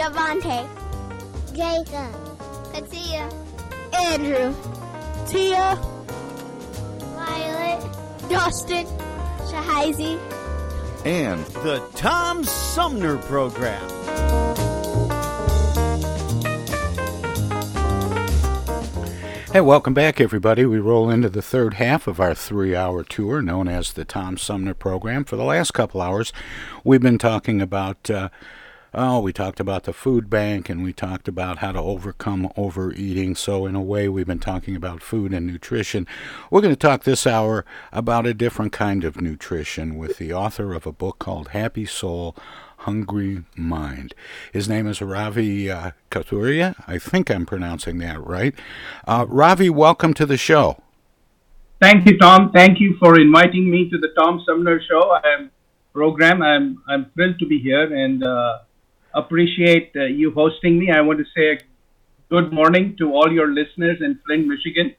Javante, Jacob, Katia, Andrew, Tia, Violet, Dustin, Shahizi, And the Tom Sumner Program. Hey, welcome back, everybody. We roll into the third half of our three hour tour known as the Tom Sumner Program. For the last couple hours, we've been talking about. Uh, Oh, we talked about the food bank and we talked about how to overcome overeating. So, in a way, we've been talking about food and nutrition. We're going to talk this hour about a different kind of nutrition with the author of a book called Happy Soul, Hungry Mind. His name is Ravi uh, Kathuria. I think I'm pronouncing that right. Uh, Ravi, welcome to the show. Thank you, Tom. Thank you for inviting me to the Tom Sumner Show I'm, program. I'm I'm thrilled to be here and uh, appreciate uh, you hosting me. I want to say a good morning to all your listeners in Flint, Michigan.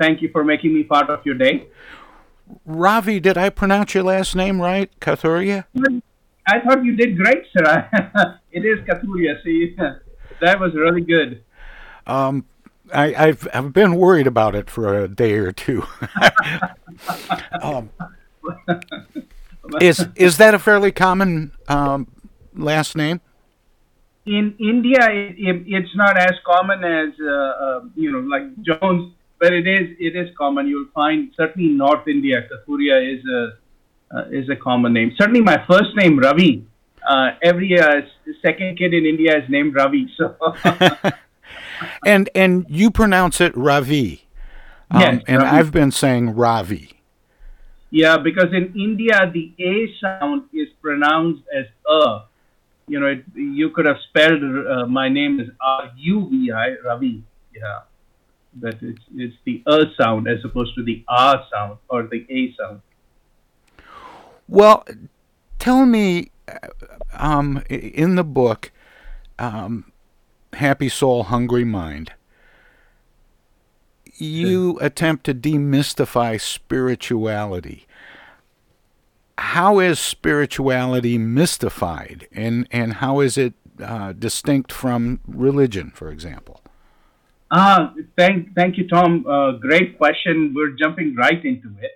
Thank you for making me part of your day. Ravi, did I pronounce your last name right? Kathuria? I thought you did great, sir. it is Kathuria. See, that was really good. Um, I, have I've been worried about it for a day or two. um, is is that a fairly common um, last name? In India, it, it, it's not as common as uh, uh, you know, like Jones, but it is it is common. You'll find certainly in North India, Kathuria is a uh, is a common name. Certainly, my first name Ravi. Uh, every uh, second kid in India is named Ravi. So. and and you pronounce it Ravi. Um, Yes, and Ravi. I've been saying Ravi. Yeah, because in India the A sound is pronounced as a. You know, it, you could have spelled uh, my name as R U V I Ravi. Yeah, but it's it's the a sound as opposed to the R sound or the A sound. Well, tell me, uh, um, in the book, um, Happy Soul, Hungry Mind, you attempt to demystify spirituality. How is spirituality mystified, and, and how is it uh, distinct from religion, for example? Ah, thank thank you, Tom. Uh, great question. We're jumping right into it.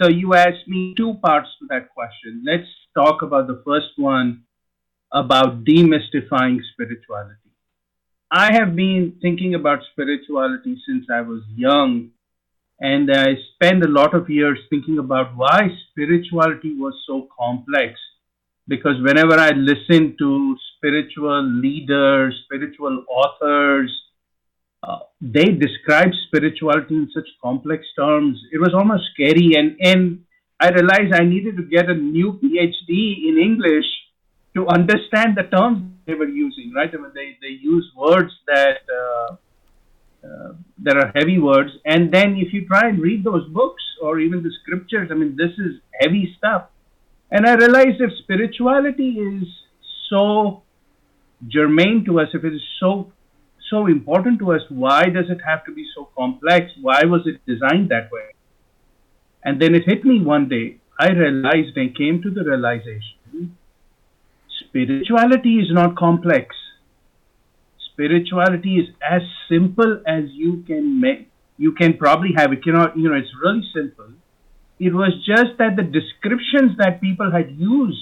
So you asked me two parts to that question. Let's talk about the first one about demystifying spirituality. I have been thinking about spirituality since I was young, and I spent a lot of years thinking about why spirituality was so complex. Because whenever I listened to spiritual leaders, spiritual authors, uh, they described spirituality in such complex terms. It was almost scary, and and I realized I needed to get a new PhD in English to understand the terms they were using. Right? I mean, they they use words that uh, uh, that are heavy words, and then if you try and read those books or even the scriptures, I mean, this is heavy stuff. And I realized if spirituality is so germane to us, if it is so so important to us, why does it have to be so complex? Why was it designed that way? And then it hit me one day. I realized and came to the realization spirituality is not complex. Spirituality is as simple as you can make. You can probably have it. Know, you know, it's really simple. It was just that the descriptions that people had used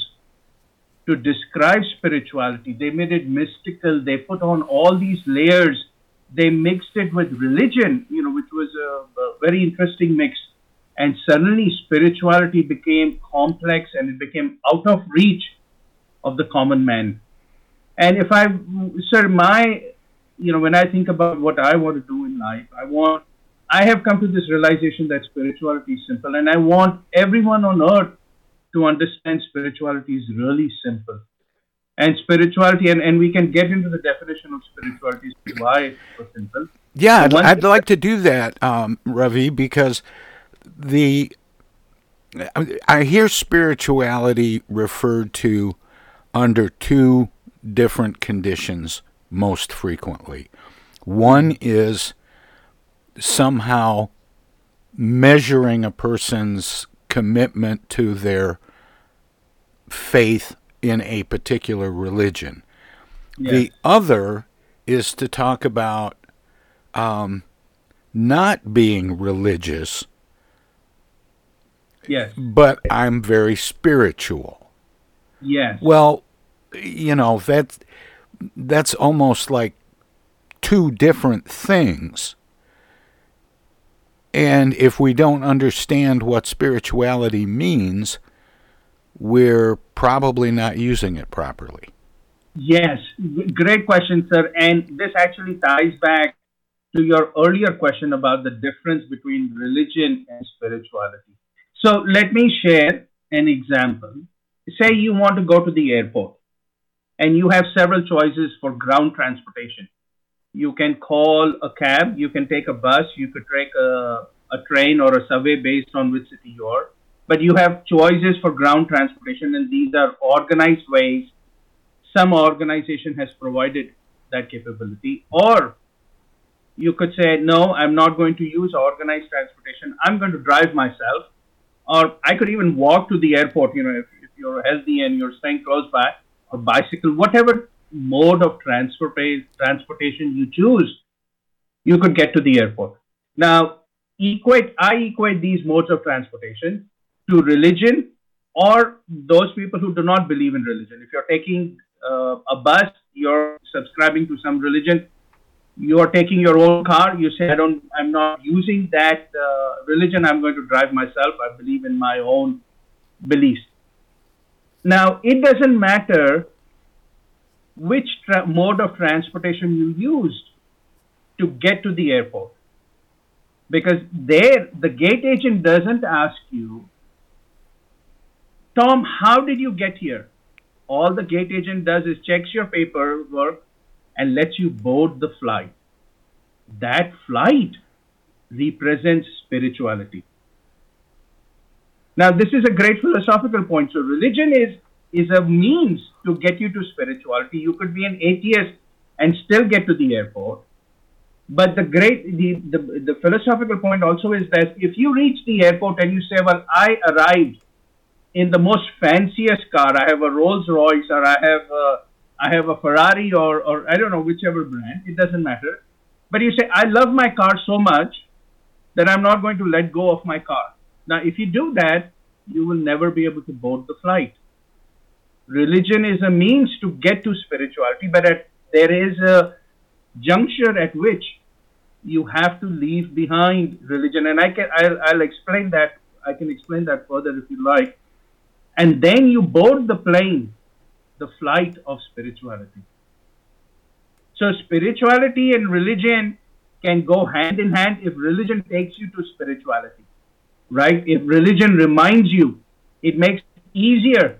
to describe spirituality, they made it mystical. They put on all these layers. They mixed it with religion, you know, which was a, a very interesting mix. And suddenly spirituality became complex and it became out of reach of the common man. And if I, sir, my, you know, when I think about what I want to do in life, I want, I have come to this realization that spirituality is simple, and I want everyone on earth to understand spirituality is really simple. And spirituality, and, and we can get into the definition of spirituality, why it's so simple. Yeah, I'd, I'd like to do that, um, Ravi, because the I hear spirituality referred to under two different conditions most frequently. One is somehow measuring a person's commitment to their faith in a particular religion. Yes. The other is to talk about um, not being religious. Yes. But I'm very spiritual. Yes. Well, you know, that's that's almost like two different things. And if we don't understand what spirituality means, we're probably not using it properly. Yes, great question, sir. And this actually ties back to your earlier question about the difference between religion and spirituality. So let me share an example. Say you want to go to the airport and you have several choices for ground transportation. You can call a cab, you can take a bus, you could take a, a train or a subway based on which city you are but you have choices for ground transportation, and these are organized ways. Some organization has provided that capability, or you could say, no, I'm not going to use organized transportation. I'm going to drive myself, or I could even walk to the airport. You know, if, if you're healthy and you're staying close by, or bicycle, whatever mode of transportation you choose, you could get to the airport. Now, equate I equate these modes of transportation to religion or those people who do not believe in religion. If you're taking uh, a bus, you're subscribing to some religion. You're taking your own car. You say, "I don't. I'm not using that uh, religion. I'm going to drive myself. I believe in my own beliefs." Now, it doesn't matter which tra- mode of transportation you used to get to the airport, because there the gate agent doesn't ask you Tom, how did you get here? All the gate agent does is checks your paperwork and lets you board the flight. That flight represents spirituality. Now, this is a great philosophical point. So, religion is is a means to get you to spirituality. You could be an atheist and still get to the airport. But the great the, the the philosophical point also is that if you reach the airport and you say, "Well, I arrived in the most fanciest car. I have a Rolls Royce or I have a, I have a Ferrari or, or I don't know whichever brand. It doesn't matter. But you say I love my car so much that I'm not going to let go of my car. Now, if you do that, you will never be able to board the flight. Religion is a means to get to spirituality, but at, there is a juncture at which you have to leave behind religion, and I can I'll, I'll explain that. I can explain that further if you like and then you board the plane, the flight of spirituality. So, spirituality and religion can go hand in hand if religion takes you to spirituality, right? If religion reminds you, it makes it easier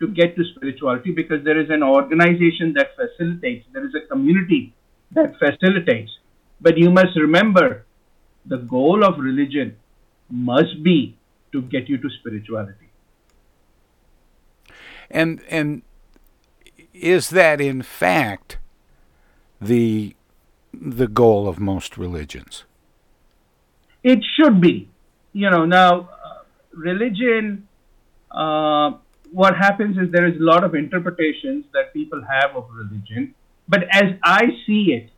to get to spirituality because there is an organization that facilitates, there is a community that facilitates. But you must remember the goal of religion must be to get you to spirituality. And and is that in fact the the goal of most religions? It should be. You know, now uh, religion. Uh, what happens is there is a lot of interpretations that people have of religion, but as I see it,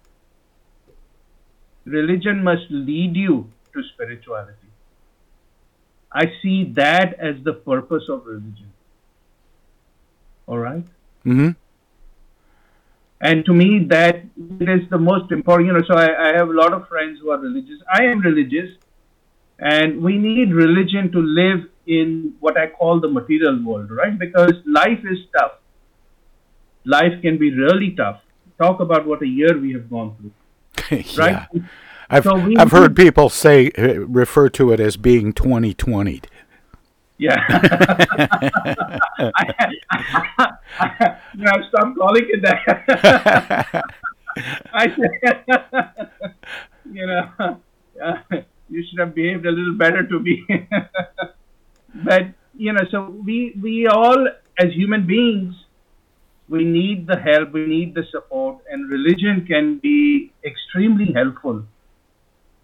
religion must lead you to spirituality. I see that as the purpose of religion. All right? Mm-hmm. And to me, that is the most important. You know, so I, I have a lot of friends who are religious. I am religious, and we need religion to live in what I call the material world, right? Because life is tough. Life can be really tough. Talk about what a year we have gone through, right? yeah. I've So we I've heard people say uh, refer to it as being 2020. Yeah. no, stop calling it that. I said, you know, uh, you should have behaved a little better to me. but you know, so we we all as human beings, we need the help, we need the support, and religion can be extremely helpful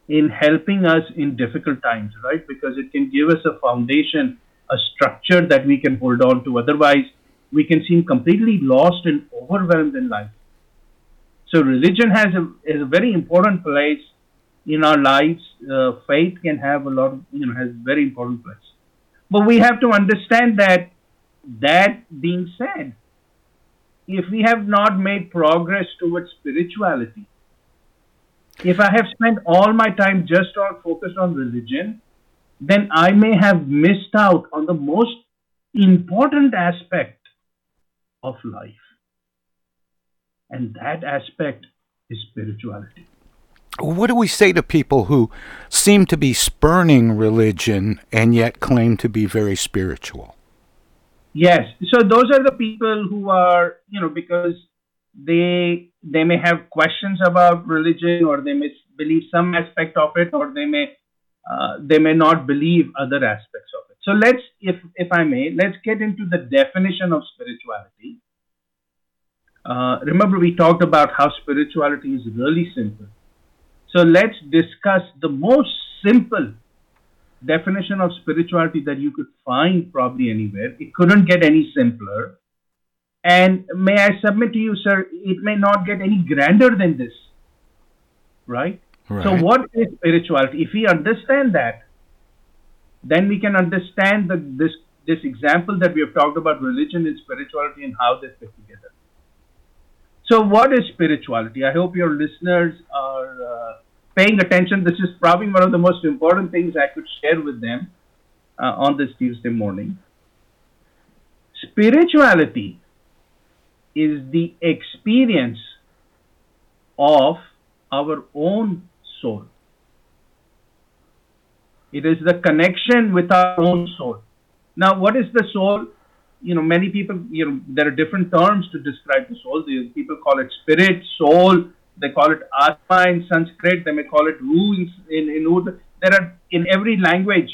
in helping us in difficult times, right? Because it can give us a foundation, a structure that we can hold on to. Otherwise, we can seem completely lost and overwhelmed in life. So, religion has a, is a very important place in our lives. Uh, faith can have a lot, of, you know, has very important place. But we have to understand that, that being said, if we have not made progress towards spirituality, if I have spent all my time just on focused on religion, then I may have missed out on the most important aspect of life. And that aspect is spirituality. What do we say to people who seem to be spurning religion and yet claim to be very spiritual? Yes. So those are the people who are, you know, because they they may have questions about religion or they may believe some aspect of it or they may uh, they may not believe other aspects of it. So let's, if if I may, let's get into the definition of spirituality. Uh, remember, we talked about how spirituality is really simple. So let's discuss the most simple definition of spirituality that you could find probably anywhere. It couldn't get any simpler. And may I submit to you, sir, it may not get any grander than this. Right? So, what is spirituality? If we understand that, then we can understand the, this this example that we have talked about religion and spirituality and how they fit together. So, what is spirituality? I hope your listeners are uh, paying attention. This is probably one of the most important things I could share with them uh, on this Tuesday morning. Spirituality is the experience of our own soul. It is the connection with our own soul. Now, what is the soul? You know, many people, you know, there are different terms to describe the soul. The people call it spirit, soul. They call it atma in Sanskrit. They may call it ru in, in, in Urdu. There are, in every language,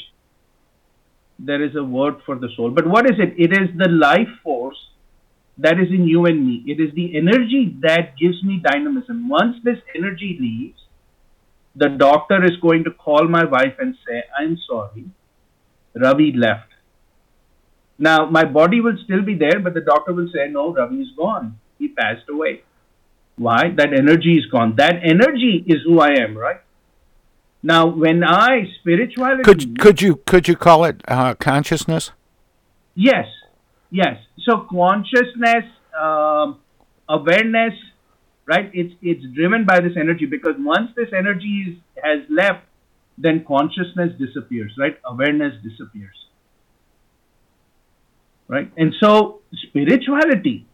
there is a word for the soul. But what is it? It is the life force that is in you and me. It is the energy that gives me dynamism. Once this energy leaves, the doctor is going to call my wife and say, I'm sorry, Ravi left. Now, my body will still be there, but the doctor will say, No, Ravi is gone. He passed away. Why? That energy is gone. That energy is who I am, right? Now, when I spirituality. Could could you could you call it uh, consciousness? Yes, yes. So consciousness, um, awareness, right? It's it's driven by this energy because once this energy is, has left, then consciousness disappears, right? Awareness disappears, right? And so spirituality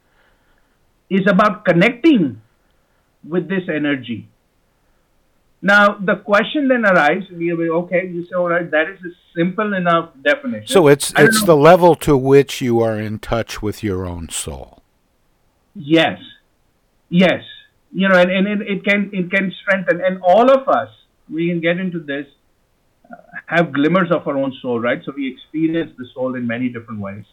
is about connecting with this energy. Now the question then arrives: We okay? You say, all right, that is a simple enough definition. So it's it's know. the level to which you are in touch with your own soul. Yes, yes. You know, and, and it, it can it can strengthen, and all of us we can get into this, uh, have glimmers of our own soul, right? So we experience the soul in many different ways.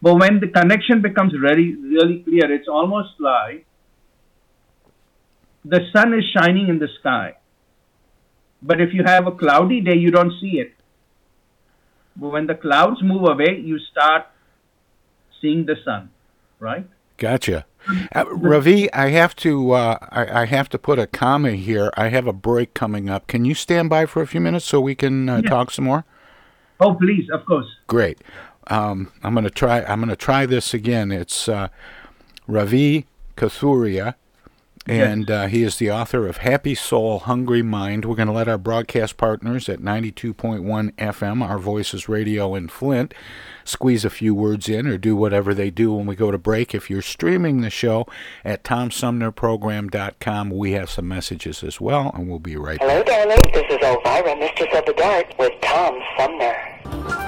But when the connection becomes really, really clear, it's almost like the sun is shining in the sky. But if you have a cloudy day, you don't see it. But when the clouds move away, you start seeing the sun, right? Gotcha. Uh, Ravi, I have to uh, I, I, have to put a comma here. I have a break coming up. Can you stand by for a few minutes so we can uh, yeah. talk some more? Oh, please, of course. Great. Um, I'm gonna try. I'm gonna try this again. It's uh, Ravi Kathuria and uh, he is the author of Happy Soul, Hungry Mind. We're going to let our broadcast partners at 92.1 FM, Our Voices Radio in Flint, squeeze a few words in or do whatever they do when we go to break. If you're streaming the show at TomSumnerProgram.com, we have some messages as well, and we'll be right Hello, back. Hello, darling. This is Elvira, Mistress of the Dark, with Tom Sumner.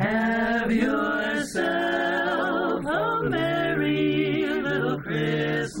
Have yourself a merry little Christmas.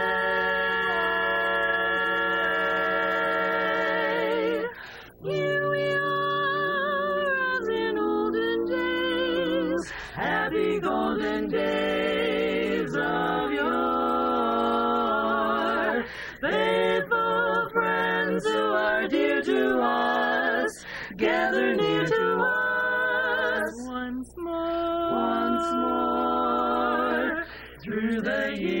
Gather near to us once more, once more. Through the years,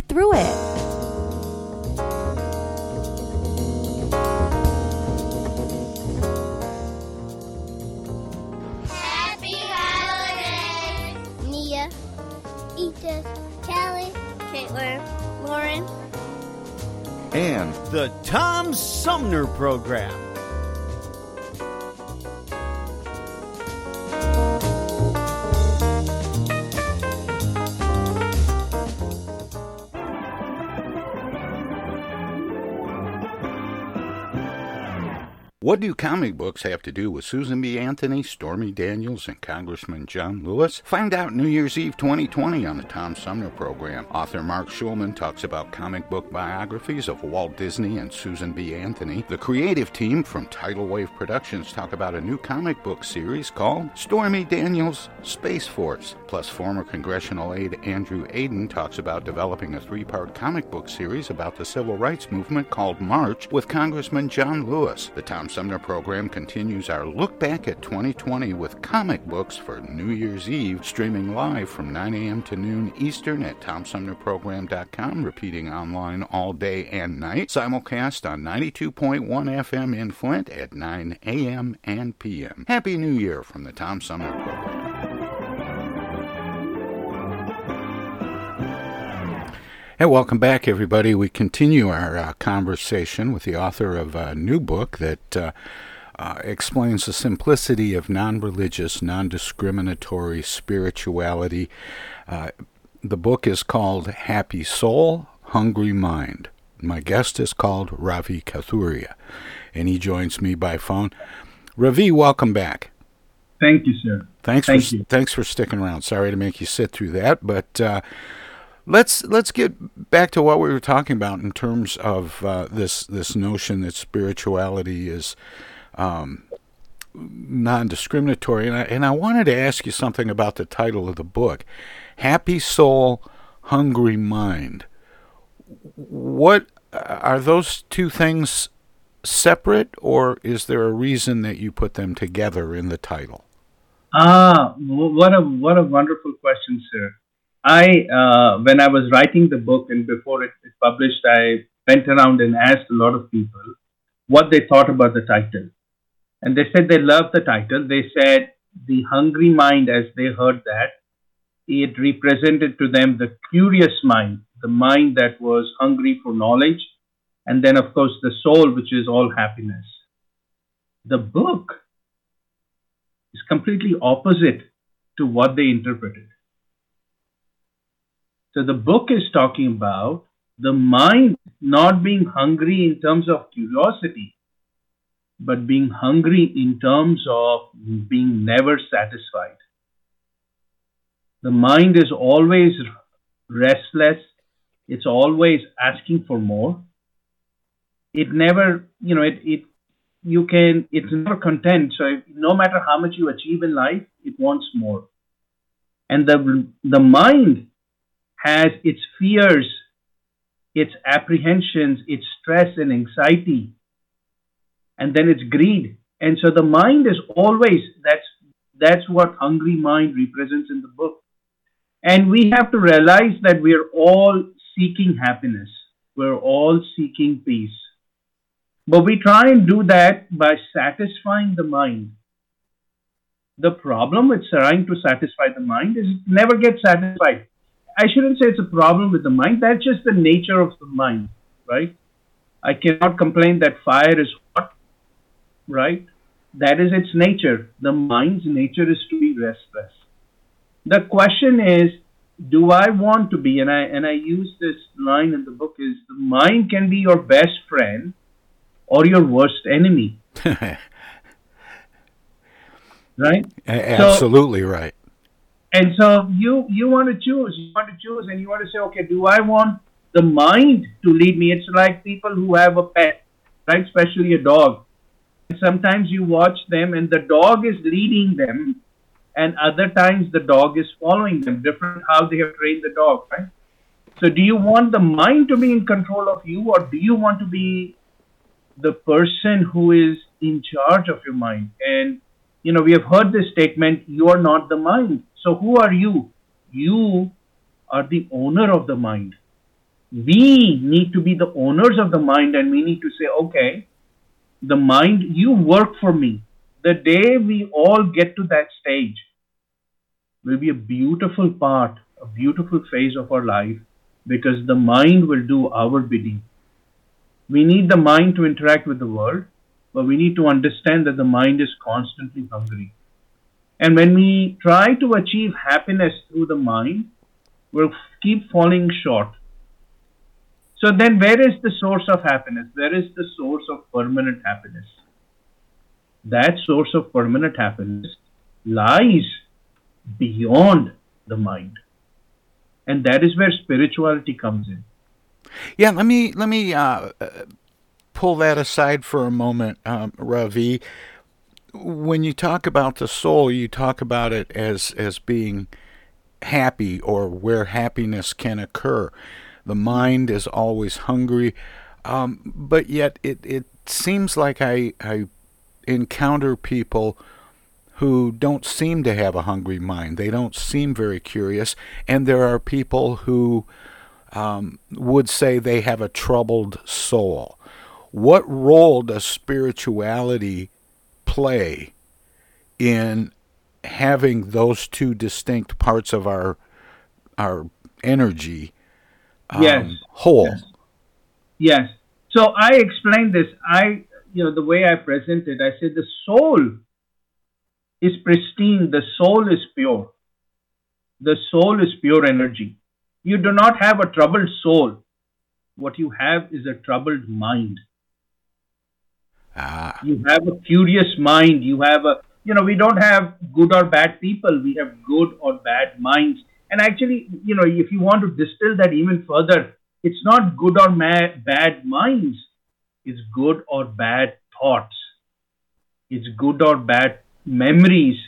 get through it. Ethan, Kelly, Caitlin, Lauren, and the Tom Sumner Program. What do comic books have to do with Susan B. Anthony, Stormy Daniels, and Congressman John Lewis? Find out New Year's Eve 2020 on the Tom Sumner program. Author Mark Schulman talks about comic book biographies of Walt Disney and Susan B. Anthony. The creative team from Tidal Wave Productions talk about a new comic book series called Stormy Daniels Space Force. Plus, former congressional aide Andrew Aydin talks about developing a three part comic book series about the civil rights movement called March with Congressman John Lewis. The Tom Sumner program continues our look back at 2020 with comic books for New Year's Eve, streaming live from 9 a.m. to noon Eastern at TomSumnerProgram.com, repeating online all day and night, simulcast on 92.1 FM in Flint at 9 a.m. and p.m. Happy New Year from the Tom Sumner program. Hey, welcome back, everybody. We continue our uh, conversation with the author of a new book that uh, uh, explains the simplicity of non religious, non discriminatory spirituality. Uh, the book is called Happy Soul, Hungry Mind. My guest is called Ravi Kathuria, and he joins me by phone. Ravi, welcome back. Thank you, sir. Thanks Thank for you. thanks for sticking around. Sorry to make you sit through that, but uh, let's let's get back to what we were talking about in terms of uh, this this notion that spirituality is um, non-discriminatory, and I, and I wanted to ask you something about the title of the book, "Happy Soul, Hungry Mind." What are those two things separate, or is there a reason that you put them together in the title? Ah, what a what a wonderful question, sir. I uh, when I was writing the book and before it is published, I went around and asked a lot of people what they thought about the title, and they said they loved the title. They said the hungry mind, as they heard that, it represented to them the curious mind, the mind that was hungry for knowledge, and then of course the soul, which is all happiness. The book is completely opposite to what they interpreted. So the book is talking about the mind not being hungry in terms of curiosity, but being hungry in terms of being never satisfied. The mind is always restless, it's always asking for more. It never, you know, it, it you can it's never content so if, no matter how much you achieve in life it wants more and the the mind has its fears its apprehensions its stress and anxiety and then its greed and so the mind is always that's that's what hungry mind represents in the book and we have to realize that we're all seeking happiness we're all seeking peace but we try and do that by satisfying the mind. The problem with trying to satisfy the mind is it never gets satisfied. I shouldn't say it's a problem with the mind, that's just the nature of the mind, right? I cannot complain that fire is hot, right? That is its nature. The mind's nature is to be restless. The question is, do I want to be, and I and I use this line in the book, is the mind can be your best friend or your worst enemy. right? A- absolutely right. And so you you want to choose, you want to choose, and you want to say, okay, do I want the mind to lead me? It's like people who have a pet, right? Especially a dog. Sometimes you watch them, and the dog is leading them, and other times the dog is following them. Different how they have trained the dog, right? So, do you want the mind to be in control of you, or do you want to be the person who is in charge of your mind. And, you know, we have heard this statement, you are not the mind. So who are you? You are the owner of the mind. We need to be the owners of the mind and we need to say, okay, the mind, you work for me. The day we all get to that stage will be a beautiful part, a beautiful phase of our life because the mind will do our bidding We need the mind to interact with the world, but we need to understand that the mind is constantly hungry. And when we try to achieve happiness through the mind, we'll keep falling short. So then, where is the source of happiness? Where is the source of permanent happiness? That source of permanent happiness lies beyond the mind. And that is where spirituality comes in. Yeah, let me let me uh, pull that aside for a moment, um, Ravi. When you talk about the soul, you talk about it as as being happy or where happiness can occur. The mind is always hungry, um, but yet it, it seems like I, I encounter people who don't seem to have a hungry mind. They don't seem very curious, and there are people who um, would say they have a troubled soul. What role does spirituality play in having those two distinct parts of our our energy um, yes. whole? Yes. yes. So I explained this. I you know the way I presented. I said the soul is pristine. The soul is pure. The soul is pure energy. You do not have a troubled soul. What you have is a troubled mind. Ah. You have a curious mind. You have a, you know, we don't have good or bad people. We have good or bad minds. And actually, you know, if you want to distill that even further, it's not good or ma- bad minds. It's good or bad thoughts. It's good or bad memories.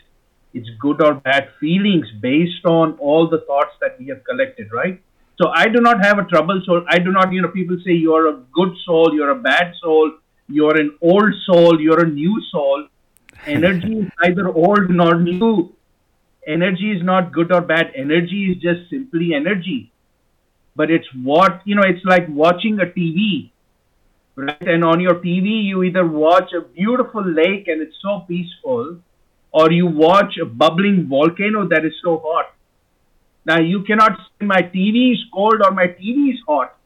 It's good or bad feelings based on all the thoughts that we have collected, right? So I do not have a troubled soul. I do not, you know, people say you're a good soul, you're a bad soul, you're an old soul, you're a new soul. Energy is neither old nor new. Energy is not good or bad. Energy is just simply energy. But it's what, you know, it's like watching a TV, right? And on your TV, you either watch a beautiful lake and it's so peaceful, or you watch a bubbling volcano that is so hot. Now, you cannot say my TV is cold or my TV is hot.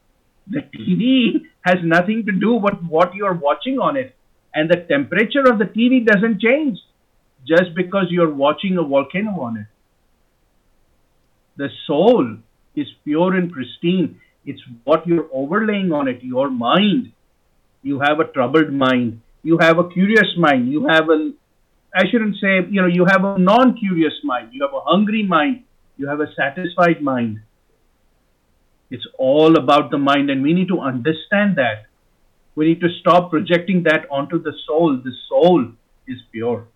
The TV has nothing to do with what you're watching on it. And the temperature of the TV doesn't change just because you're watching a volcano on it. The soul is pure and pristine. It's what you're overlaying on it, your mind. You have a troubled mind. You have a curious mind. You have a, I shouldn't say, you know, you have a non curious mind. You have a hungry mind. You have a satisfied mind. It's all about the mind, and we need to understand that. We need to stop projecting that onto the soul. The soul is pure.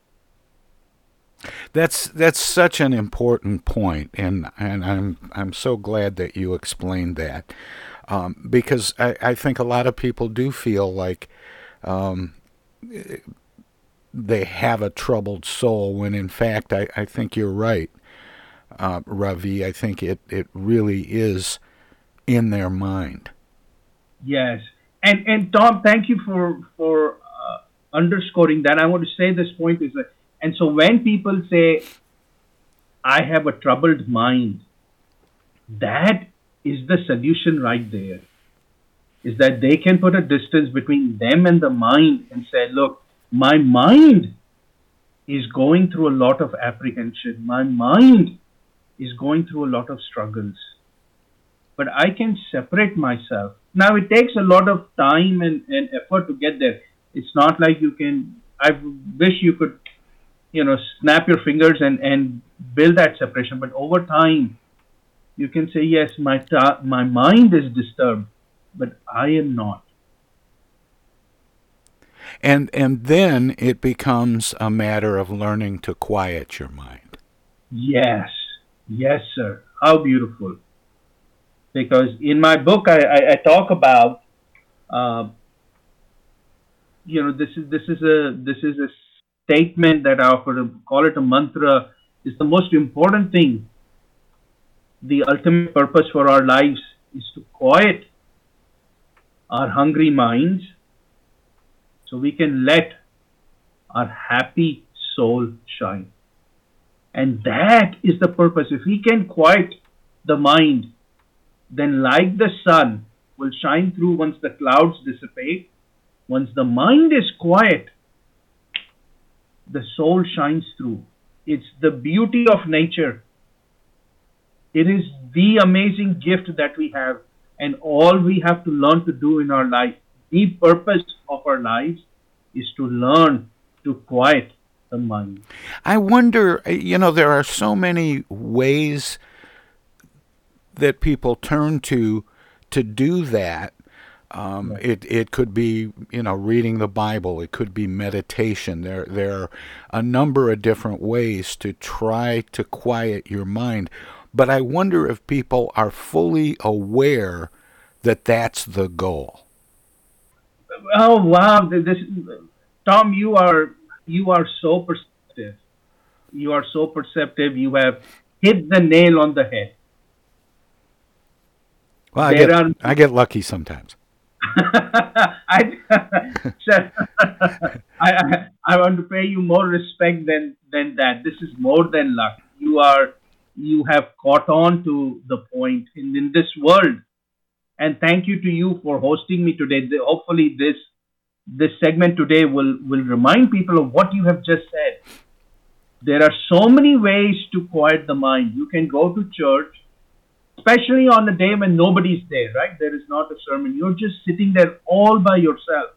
That's that's such an important point, and and I'm I'm so glad that you explained that, um, because I, I think a lot of people do feel like um, they have a troubled soul when in fact I, I think you're right, uh, Ravi. I think it it really is in their mind. Yes, and and Tom, thank you for for uh, underscoring that. I want to say this point is that, and so when people say, "I have a troubled mind," that is the solution right there. Is that they can put a distance between them and the mind and say, "Look, my mind is going through a lot of apprehension. My mind is going through a lot of struggles." But I can separate myself. Now it takes a lot of time and, and effort to get there. It's not like you can. I wish you could, you know, snap your fingers and and build that separation. But over time, you can say, yes, my ta- my mind is disturbed, but I am not. And and then it becomes a matter of learning to quiet your mind. Yes, yes, sir. How beautiful because in my book I, I, I talk about uh, you know this is this is a this is a statement that I offer to call it a mantra is the most important thing. The ultimate purpose for our lives is to quiet our hungry minds so we can let our happy soul shine. And that is the purpose. If we can quiet the mind then like the sun, will shine through once the clouds dissipate. Once the mind is quiet, the soul shines through. It's the beauty of nature. It is the amazing gift that we have, and all we have to learn to do in our life, the purpose of our lives, is to learn to quiet the mind. I wonder, you know, there are so many ways that people turn to to do that. Um, it it could be you know reading the Bible. It could be meditation. There there are a number of different ways to try to quiet your mind. But I wonder if people are fully aware that that's the goal. Oh wow! This, Tom, you are you are so perceptive. You are so perceptive. You have hit the nail on the head. Well, I There get are- I get lucky sometimes. I, I, I I want to pay you more respect than than that. This is more than luck. You are you have caught on to the point in, in this world. And thank you to you for hosting me today. The- Hopefully this this segment today will will remind people of what you have just said. There are so many ways to quiet the mind. You can go to church, especially on the day when nobody's there, right? There is not a sermon. You're just sitting there all by yourself.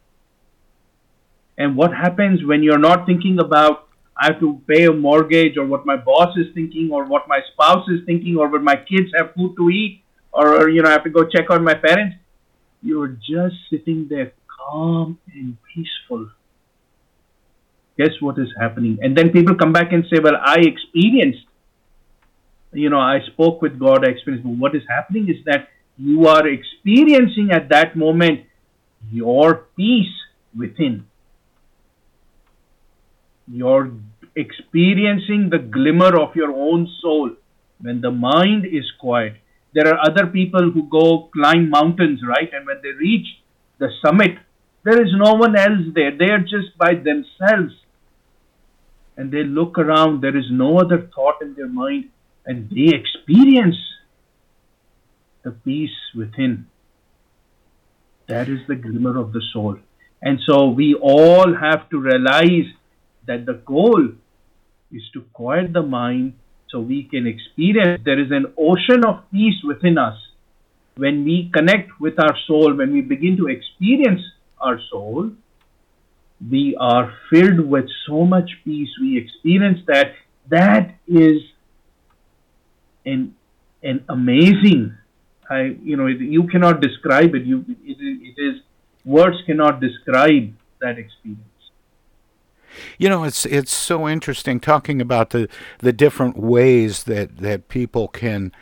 And what happens when you're not thinking about, I have to pay a mortgage, or what my boss is thinking, or what my spouse is thinking, or when my kids have food to eat, or you know, I have to go check on my parents? You're just sitting there calm and peaceful. Guess what is happening? And then people come back and say, Well, I experienced you know, I spoke with God, I experienced. But what is happening is that you are experiencing at that moment your peace within. You're experiencing the glimmer of your own soul when the mind is quiet. There are other people who go climb mountains, right? And when they reach the summit, there is no one else there. They are just by themselves. And they look around, there is no other thought in their mind and they experience the peace within. That is the glimmer of the soul. And so we all have to realize that the goal is to quiet the mind so we can experience there is an ocean of peace within us. When we connect with our soul, when we begin to experience our soul, we are filled with so much peace. We experience that. That is an an amazing I you know you cannot describe it you it, it is words cannot describe that experience You know, it's it's so interesting talking about the the different ways that that people can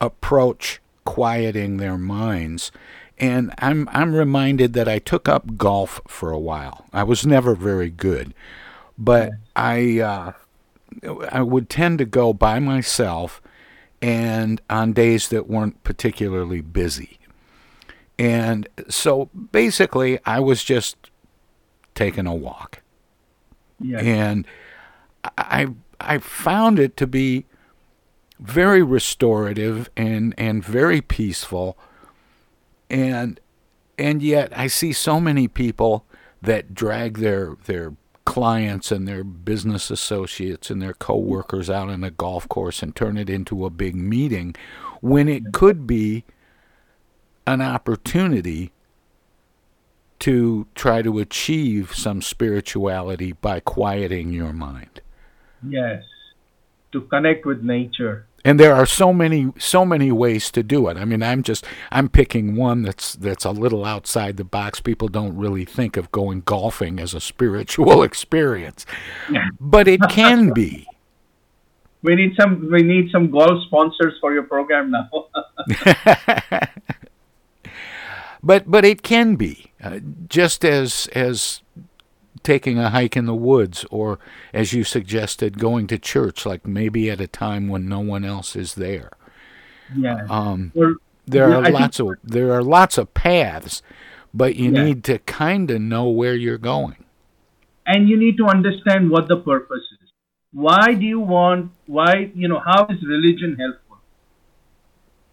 approach quieting their minds. And I'm I'm reminded that I took up golf for a while. I was never very good, but I uh, I would tend to go by myself and on days that weren't particularly busy. And so basically, I was just taking a walk. Yeah. And I I found it to be very restorative and and very peaceful. And and yet I see so many people that drag their their clients and their business associates and their coworkers out on a golf course and turn it into a big meeting when it could be an opportunity to try to achieve some spirituality by quieting your mind. yes to connect with nature And there are so many so many ways to do it. I mean, I'm just I'm picking one that's that's a little outside the box. People don't really think of going golfing as a spiritual experience. But it can be. we need some we need some golf sponsors for your program now But but it can be uh, just as as taking a hike in the woods or as you suggested going to church like maybe at a time when no one else is there. yeah Um there yeah, are I lots of there are lots of paths, but you Yeah. need to kind of know where you're going. and you need to understand what the purpose is why do you want why you know how is religion helpful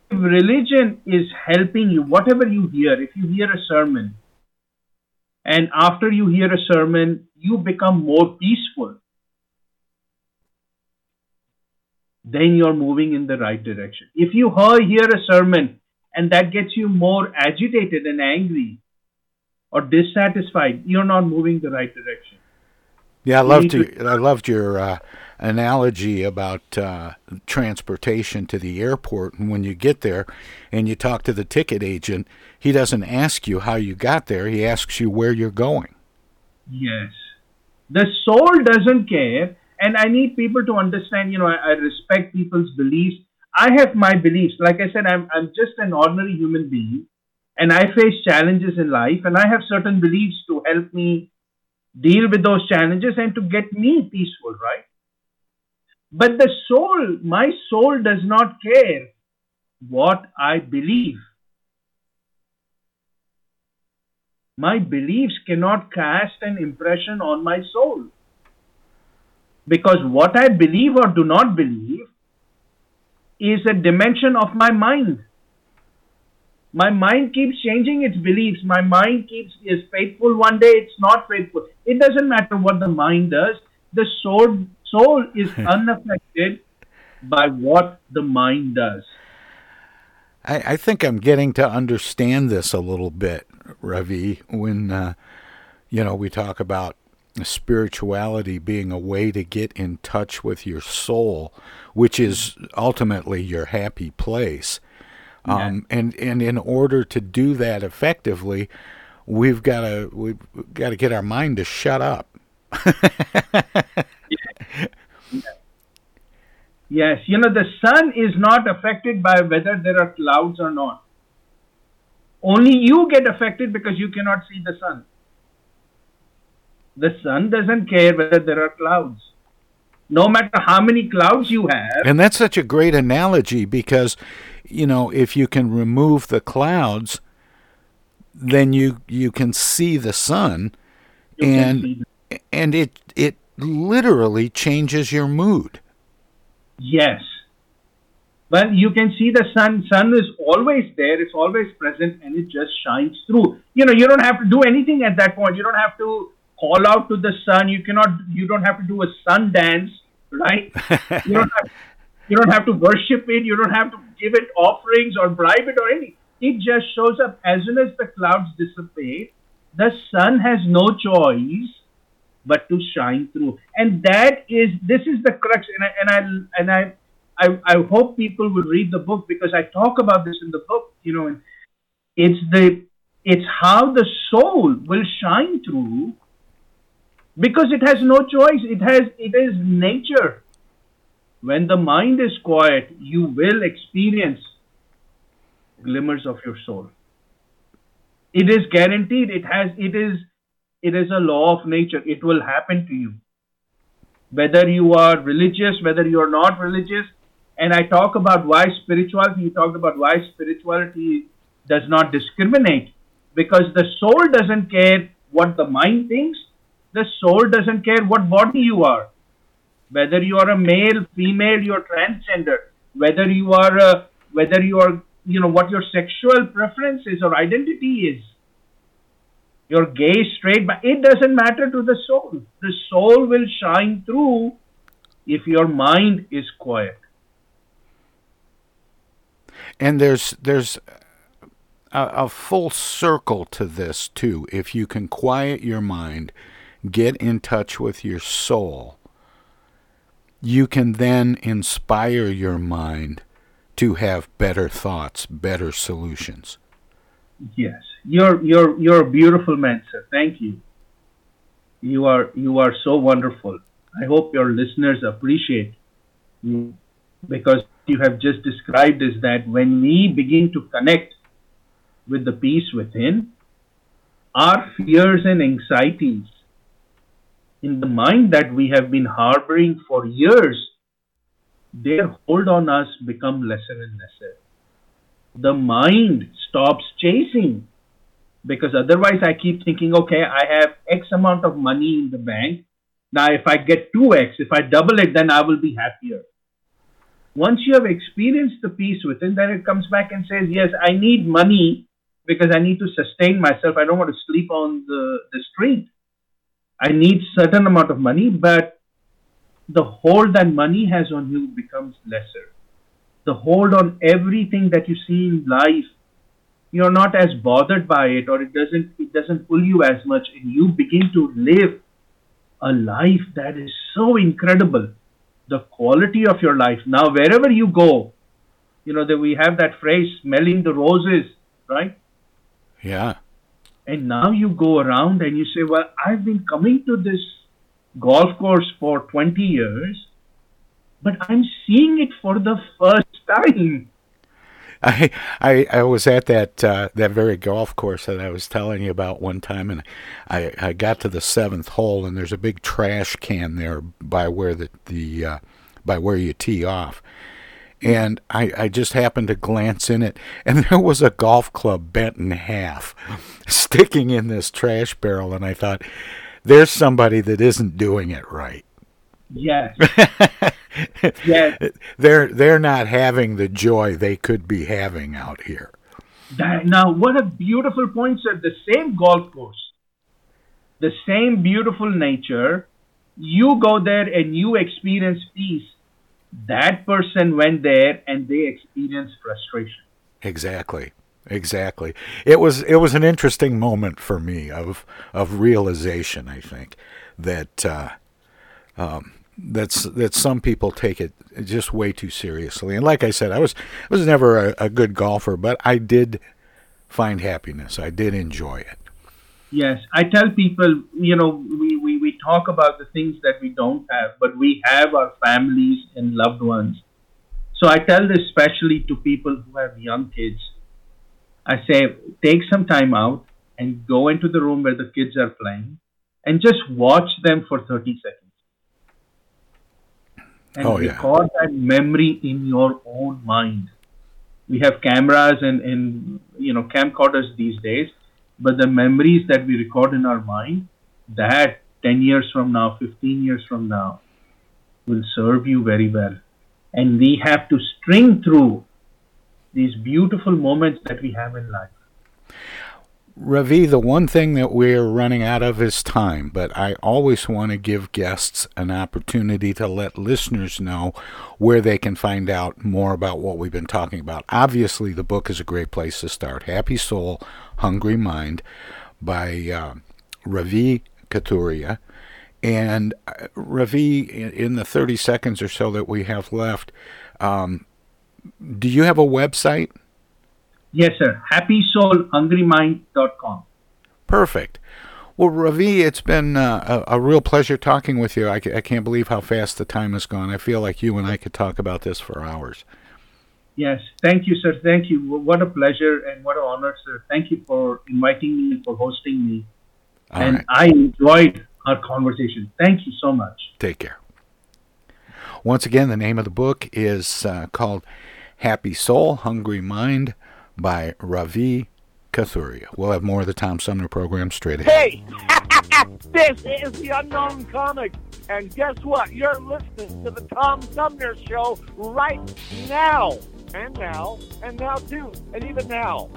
If religion is helping you, whatever you hear, if you hear a sermon, and after you hear a sermon, you become more peaceful, then you're moving in the right direction. If you hear a sermon and that gets you more agitated and angry or dissatisfied, you're not moving the right direction. Yeah, I loved you, I loved your uh, analogy about uh, transportation to the airport. And when you get there and you talk to the ticket agent, he doesn't ask you how you got there. He asks you where you're going. Yes, the soul doesn't care, and I need people to understand. You know, I, I respect people's beliefs. I have my beliefs. Like I said, I'm I'm just an ordinary human being, and I face challenges in life, and I have certain beliefs to help me deal with those challenges and to get me peaceful, right? But the soul, my soul does not care what I believe. My beliefs cannot cast an impression on my soul. Because what I believe or do not believe is a dimension of my mind. My mind keeps changing its beliefs. My mind keeps is faithful one day, it's not faithful. It doesn't matter what the mind does. The soul soul is unaffected by what the mind does. I, I, think I'm getting to understand this a little bit, Ravi, when uh, you know we talk about spirituality being a way to get in touch with your soul, which is ultimately your happy place. Um, and and in order to do that effectively, we've got to we've got to get our mind to shut up. Yes, you know, the sun is not affected by whether there are clouds or not. Only you get affected because you cannot see the sun. The sun doesn't care whether there are clouds. No matter how many clouds you have. And that's such a great analogy because, you know, if you can remove the clouds, then you you can see the sun You can see and and it it literally changes your mood. Yes. Well, you can see the sun. Sun is always there. It's always present, and it just shines through. You know, you don't have to do anything at that point. You don't have to call out to the sun. You cannot. You don't have to do a sun dance, right? you don't have. You don't have to worship it. You don't have to give it offerings or bribe it or anything. It just shows up as soon as the clouds dissipate. The sun has no choice but to shine through. And that is this is the crux. And I and I and I I, I hope people will read the book because I talk about this in the book. You know, and it's the it's how the soul will shine through because it has no choice. It has it is nature. When the mind is quiet, you will experience glimmers of your soul. It is guaranteed. It has it is it is a law of nature. It will happen to you. Whether you are religious, whether you are not religious, and I talk about why spirituality, you talked about why spirituality does not discriminate because the soul doesn't care what the mind thinks, the soul doesn't care what body you are. Whether you are a male, female, you're transgender, whether you are a, whether you are, you know, what your sexual preference is or identity is you're gay, straight, but it doesn't matter to the soul. The soul will shine through if your mind is quiet. And there's there's a, a full circle to this too. If you can quiet your mind, get in touch with your soul, you can then inspire your mind to have better thoughts, better solutions. Yes, you're you're you're a beautiful man, sir. Thank you. You are you are so wonderful. I hope your listeners appreciate you because you have just described is that when we begin to connect with the peace within, our fears and anxieties in the mind that we have been harboring for years, their hold on us become lesser and lesser the mind stops chasing because otherwise I keep thinking, okay, I have X amount of money in the bank. Now, if I get 2X, if I double it, then I will be happier. Once you have experienced the peace within, then it comes back and says, Yes, I need money because I need to sustain myself. I don't want to sleep on the, the street. I need certain amount of money, but the hold that money has on you becomes lesser. The hold on everything that you see in life, you're not as bothered by it, or it doesn't it doesn't pull you as much, and you begin to live a life that is so incredible. The quality of your life. Now, wherever you go, you know that we have that phrase, smelling the roses, right? Yeah. And now you go around and you say, Well, I've been coming to this golf course for 20 years, but I'm seeing it for the first time. I, I I was at that uh, that very golf course that I was telling you about one time, and I, I got to the seventh hole, and there's a big trash can there by where the the uh, by where you tee off, and I, I just happened to glance in it, and there was a golf club bent in half, sticking in this trash barrel, and I thought, there's somebody that isn't doing it right. Yes. Yes. They're they're not having the joy they could be having out here. That, now, what a beautiful point, sir. The same golf course, the same beautiful nature. You go there and you experience peace. That person went there and they experienced frustration. Exactly. Exactly. It was it was an interesting moment for me of of realization. I think that uh, um, that's that some people take it just way too seriously. And like I said, I was I was never a, a good golfer, but I did find happiness. I did enjoy it. Yes, I tell people, you know, we, we, we talk about the things that we don't have, but we have our families and loved ones. So I tell this especially to people who have young kids. I say, take some time out and go into the room where the kids are playing and just watch them for 30 seconds. And Oh, yeah. record that memory in your own mind. We have cameras and, and you know camcorders these days, but the memories that we record in our mind, that 10 years from now, 15 years from now, will serve you very well. And we have to string through these beautiful moments that we have in life. Ravi, the one thing that we're running out of is time, but I always want to give guests an opportunity to let listeners know where they can find out more about what we've been talking about. Obviously, the book is a great place to start. Happy Soul, Hungry Mind by uh, Ravi Kathuria. And uh, Ravi, in, the 30 seconds or so that we have left, um, do you have a website? Yes, sir. HappySoulHungryMind.com. Perfect. Well, Ravi, it's been uh, a, a real pleasure talking with you. I, I can't believe how fast the time has gone. I feel like you and I could talk about this for hours. Yes, thank you, sir. Thank you. What a pleasure and what an honor, sir. Thank you for inviting me and for hosting me. All and right. I enjoyed our conversation. Thank you so much. Take care. Once again, the name of the book is uh, called Happy Soul, Hungry Mind by Ravi Kathuria. We'll have more of the Tom Sumner program straight ahead. Hey, this is the Unknown Comic, and guess what? You're listening to the Tom Sumner Show right now, and now, and now too, and even now.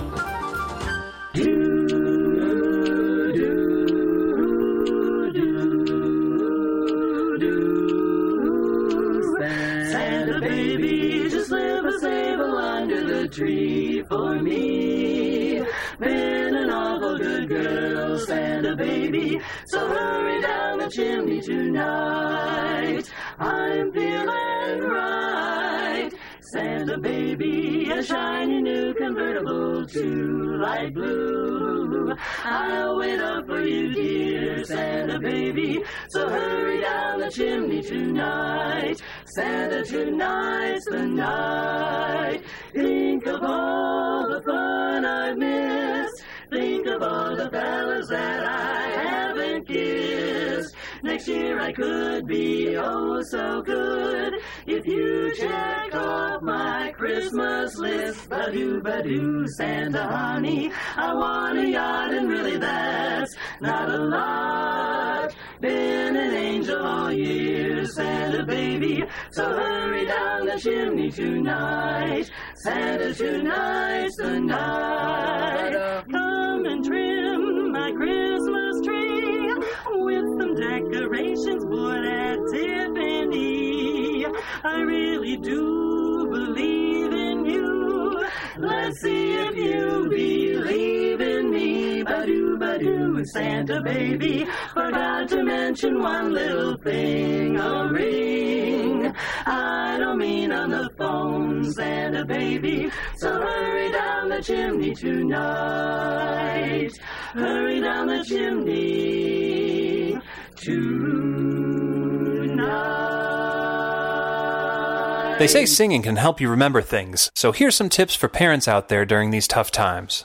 Under the tree for me. Been an awful good girl, Santa baby, so hurry down the chimney tonight. I'm feeling right. Santa baby, a shiny new convertible to light blue. I'll wait up for you, dear Santa baby. So hurry down the chimney tonight. Santa, tonight's the night. Think of all the fun I've missed. Think of all the fellas that I haven't kissed. Next year I could be oh so good if you check off my Christmas list. Badoo, badoo, Santa honey, I want a yacht and really that's not a lot. Been an angel all year, Santa baby. So hurry down the chimney tonight. Santa, tonight's the night. Come and trim decorations bought at Tiffany. I really do believe in you. Let's see if you believe in me. Ba-doo, ba-doo, Santa baby. Forgot to mention one little thing, a ring. I don't mean on the phone, Santa baby. So hurry down the chimney tonight. Hurry down the chimney They say singing can help you remember things, so here's some tips for parents out there during these tough times.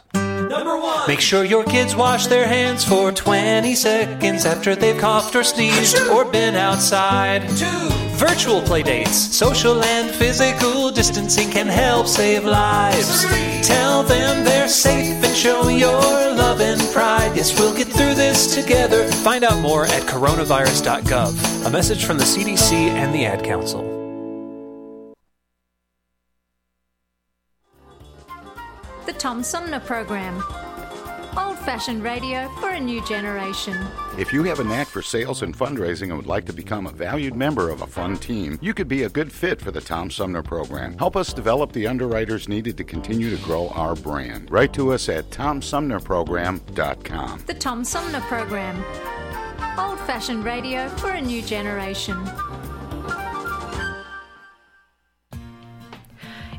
Number one. Make sure your kids wash their hands for 20 seconds after they've coughed or sneezed or been outside. Two. Virtual playdates, social and physical distancing can help save lives. Three. Tell them they're safe and show your love and pride. Yes, we'll get through this together. Find out more at coronavirus.gov. A message from the CDC and the Ad Council. The Tom Sumner Program. Old fashioned radio for a new generation. If you have a knack for sales and fundraising and would like to become a valued member of a fun team, you could be a good fit for the Tom Sumner program. Help us develop the underwriters needed to continue to grow our brand. Write to us at tomsumnerprogram.com. The Tom Sumner Program. Old fashioned radio for a new generation.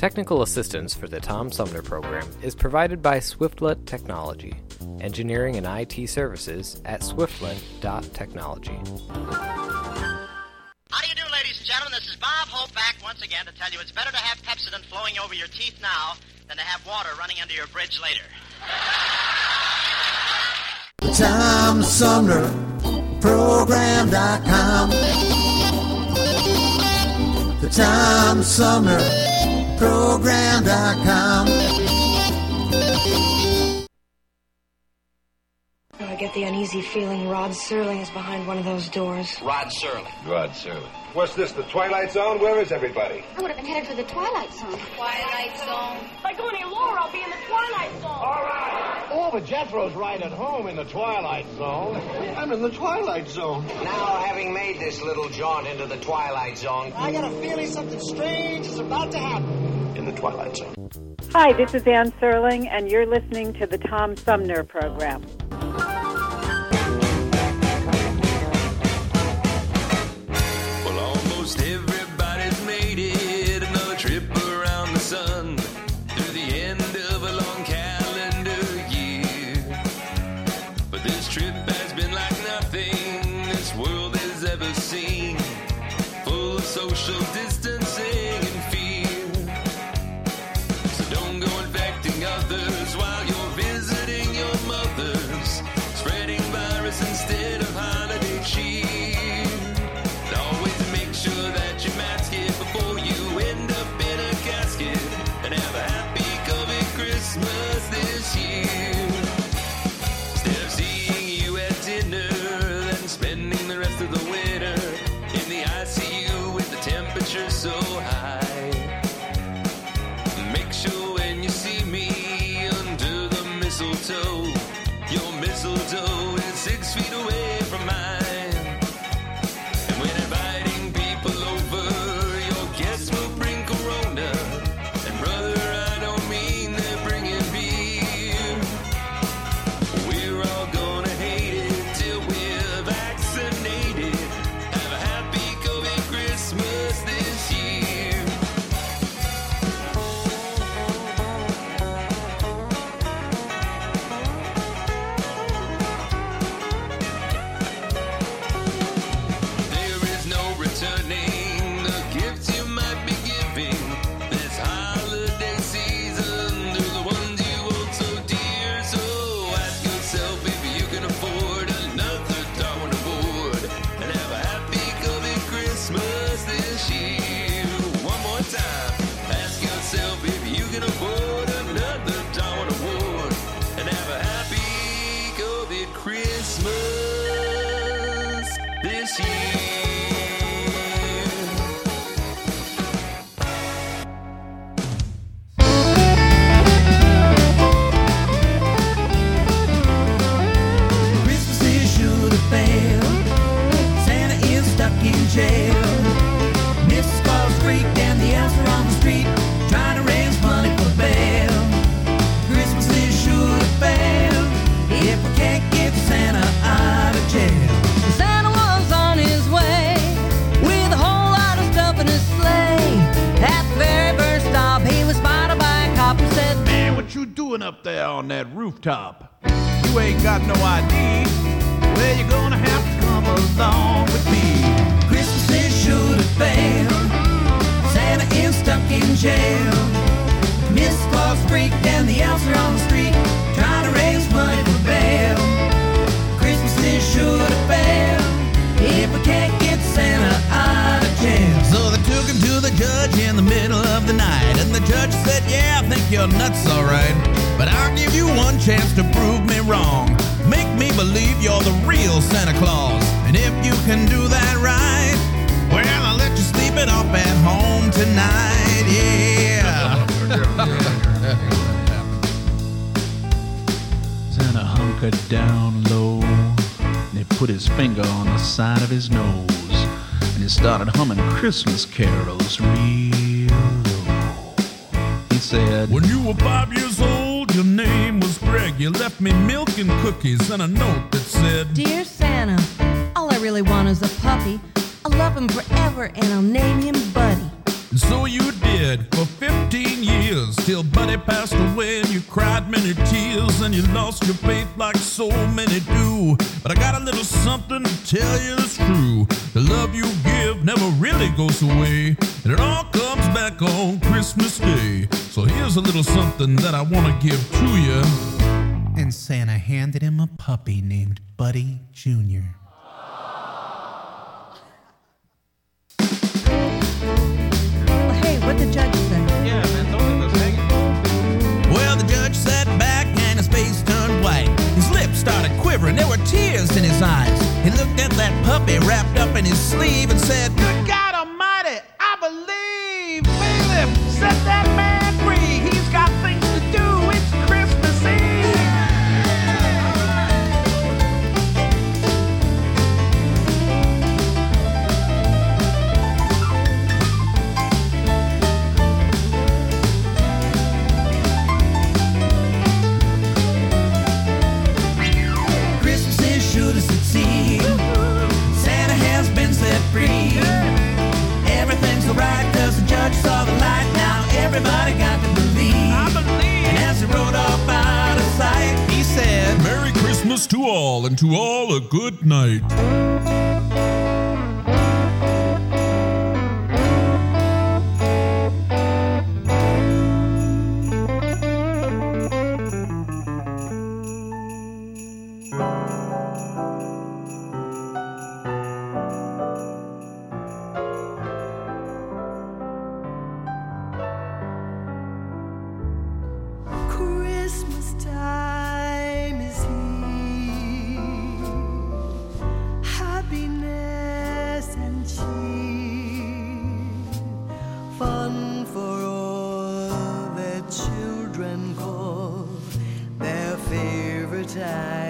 Technical assistance for the Tom Sumner program is provided by Swiftlet Technology, engineering and IT services at swiftlet.technology. How do you do, ladies and gentlemen? This is Bob Hope back once again to tell you it's better to have Pepsodent flowing over your teeth now than to have water running under your bridge later. Tom Sumner Program.com. The Tom Sumner Program.com. Oh, I get the uneasy feeling Rod Serling is behind one of those doors. Rod Serling. Rod Serling. What's this, the Twilight Zone? Where is everybody? I would have been headed for the Twilight Zone. Twilight Zone. If I go any lower, I'll be in the Twilight Zone. All right. Oh, but Jethro's right at home in the Twilight Zone. I'm in the Twilight Zone. Now, having made this little jaunt into the Twilight Zone, I got a feeling something strange is about to happen. In the Twilight Zone. Hi, this is Anne Serling, and you're listening to the Tom Sumner Program. Seen. Full of social distancing something to tell you that's true. The love you give never really goes away, and it all comes back on Christmas Day. So here's a little something that I want to give to you. And Santa handed him a puppy named Buddy Jr. Hey, what the judge say? Yeah, man, totally was hanging. Well, the judge sat back and his face turned white. His lips started quivering. There were tears in his eyes looked at that puppy wrapped up in his sleeve and said, Good cheers to all, and to all a good night. time.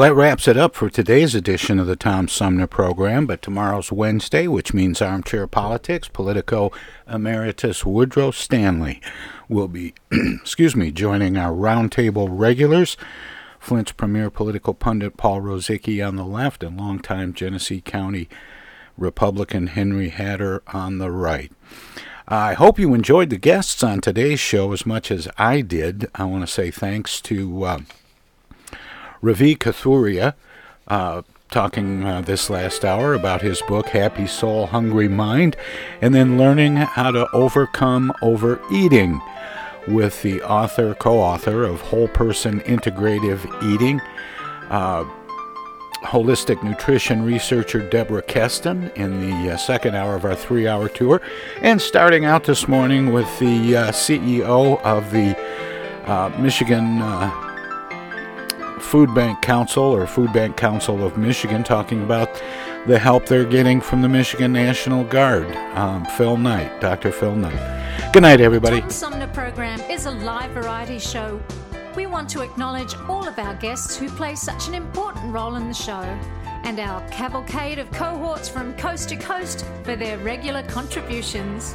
Well, that wraps it up for today's edition of the Tom Sumner program. But tomorrow's Wednesday, which means armchair politics, Politico Emeritus Woodrow Stanley will be, excuse me, joining our roundtable regulars. Flint's premier political pundit Paul Rosicki on the left and longtime Genesee County Republican Henry Hatter on the right. I hope you enjoyed the guests on today's show as much as I did. I want to say thanks to uh, Ravi Kathuria, uh, talking uh, this last hour about his book, Happy Soul, Hungry Mind, and then learning how to overcome overeating with the author, co author of Whole Person Integrative Eating. Uh, holistic nutrition researcher Deborah Kesten in the uh, second hour of our three hour tour. And starting out this morning with the uh, CEO of the uh, Michigan uh, Food Bank Council or Food Bank Council of Michigan talking about the help they're getting from the Michigan National Guard. Um, Phil Knight, Dr. Phil Knight. Good night, everybody. Tom Sumner program is a live variety show. We want to acknowledge all of our guests who play such an important role in the show and our cavalcade of cohorts from coast to coast for their regular contributions.